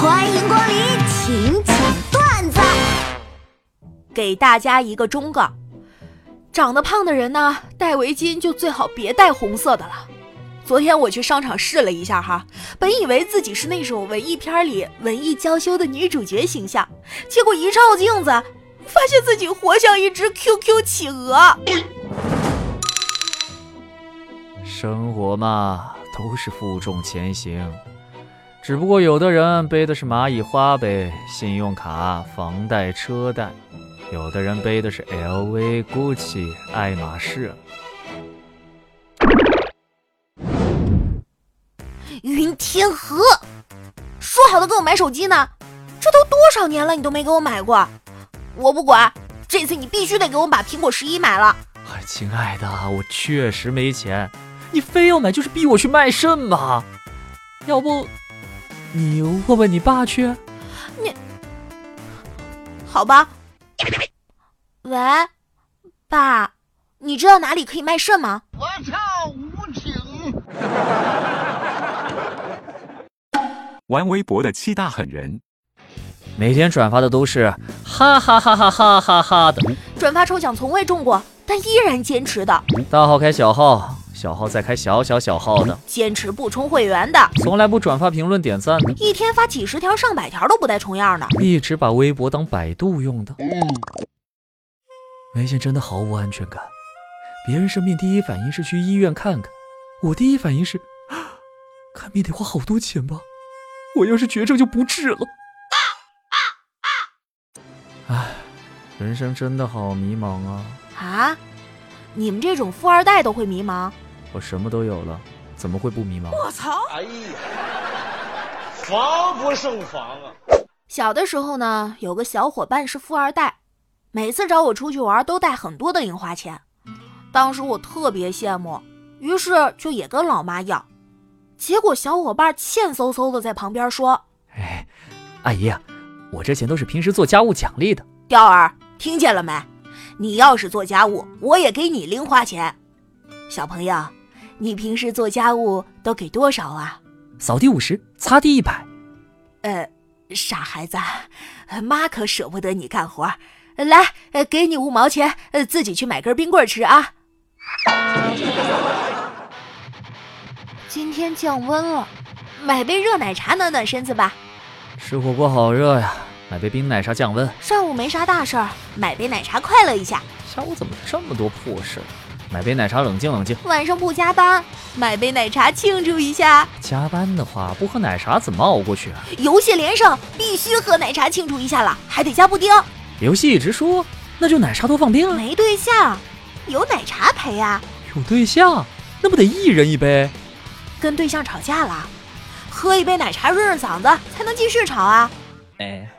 欢迎光临，请讲段子。给大家一个忠告：长得胖的人呢，戴围巾就最好别戴红色的了。昨天我去商场试了一下哈，本以为自己是那种文艺片里文艺娇羞的女主角形象，结果一照镜子，发现自己活像一只 QQ 企鹅。生活嘛，都是负重前行，只不过有的人背的是蚂蚁花呗、信用卡、房贷、车贷，有的人背的是 LV、GUCCI、爱马仕。云天河，说好的给我买手机呢？这都多少年了，你都没给我买过。我不管，这次你必须得给我把苹果十一买了。哎，亲爱的，我确实没钱，你非要买就是逼我去卖肾嘛？要不，你问问你爸去。你，好吧。喂，爸，你知道哪里可以卖肾吗？我操，无情。玩微博的七大狠人，每天转发的都是哈哈哈哈哈哈哈的。转发抽奖从未中过，但依然坚持的。大号开小号，小号在开小小小号的。坚持不充会员的，从来不转发评论点赞的。一天发几十条上百条都不带重样的。一直把微博当百度用的。嗯微信真的毫无安全感。别人生病第一反应是去医院看看，我第一反应是 看病得花好多钱吧。我要是绝症就不治了。唉，人生真的好迷茫啊！啊，你们这种富二代都会迷茫？我什么都有了，怎么会不迷茫？我操！哎呀，防不胜防啊！小的时候呢，有个小伙伴是富二代，每次找我出去玩都带很多的零花钱。当时我特别羡慕，于是就也跟老妈要。结果小伙伴欠嗖嗖的在旁边说：“哎，阿姨，我这钱都是平时做家务奖励的。雕儿，听见了没？你要是做家务，我也给你零花钱。小朋友，你平时做家务都给多少啊？扫地五十，擦地一百。呃，傻孩子，妈可舍不得你干活。来，给你五毛钱，自己去买根冰棍吃啊。”今天降温了，买杯热奶茶暖暖身子吧。吃火锅好热呀，买杯冰奶茶降温。上午没啥大事儿，买杯奶茶快乐一下。下午怎么这么多破事？买杯奶茶冷静冷静。晚上不加班，买杯奶茶庆祝一下。加班的话不喝奶茶怎么熬过去啊？游戏连胜，必须喝奶茶庆祝一下了，还得加布丁。游戏一直输，那就奶茶多放冰。没对象，有奶茶陪呀。有对象，那不得一人一杯？跟对象吵架了，喝一杯奶茶润润嗓子，才能继续吵啊！哎。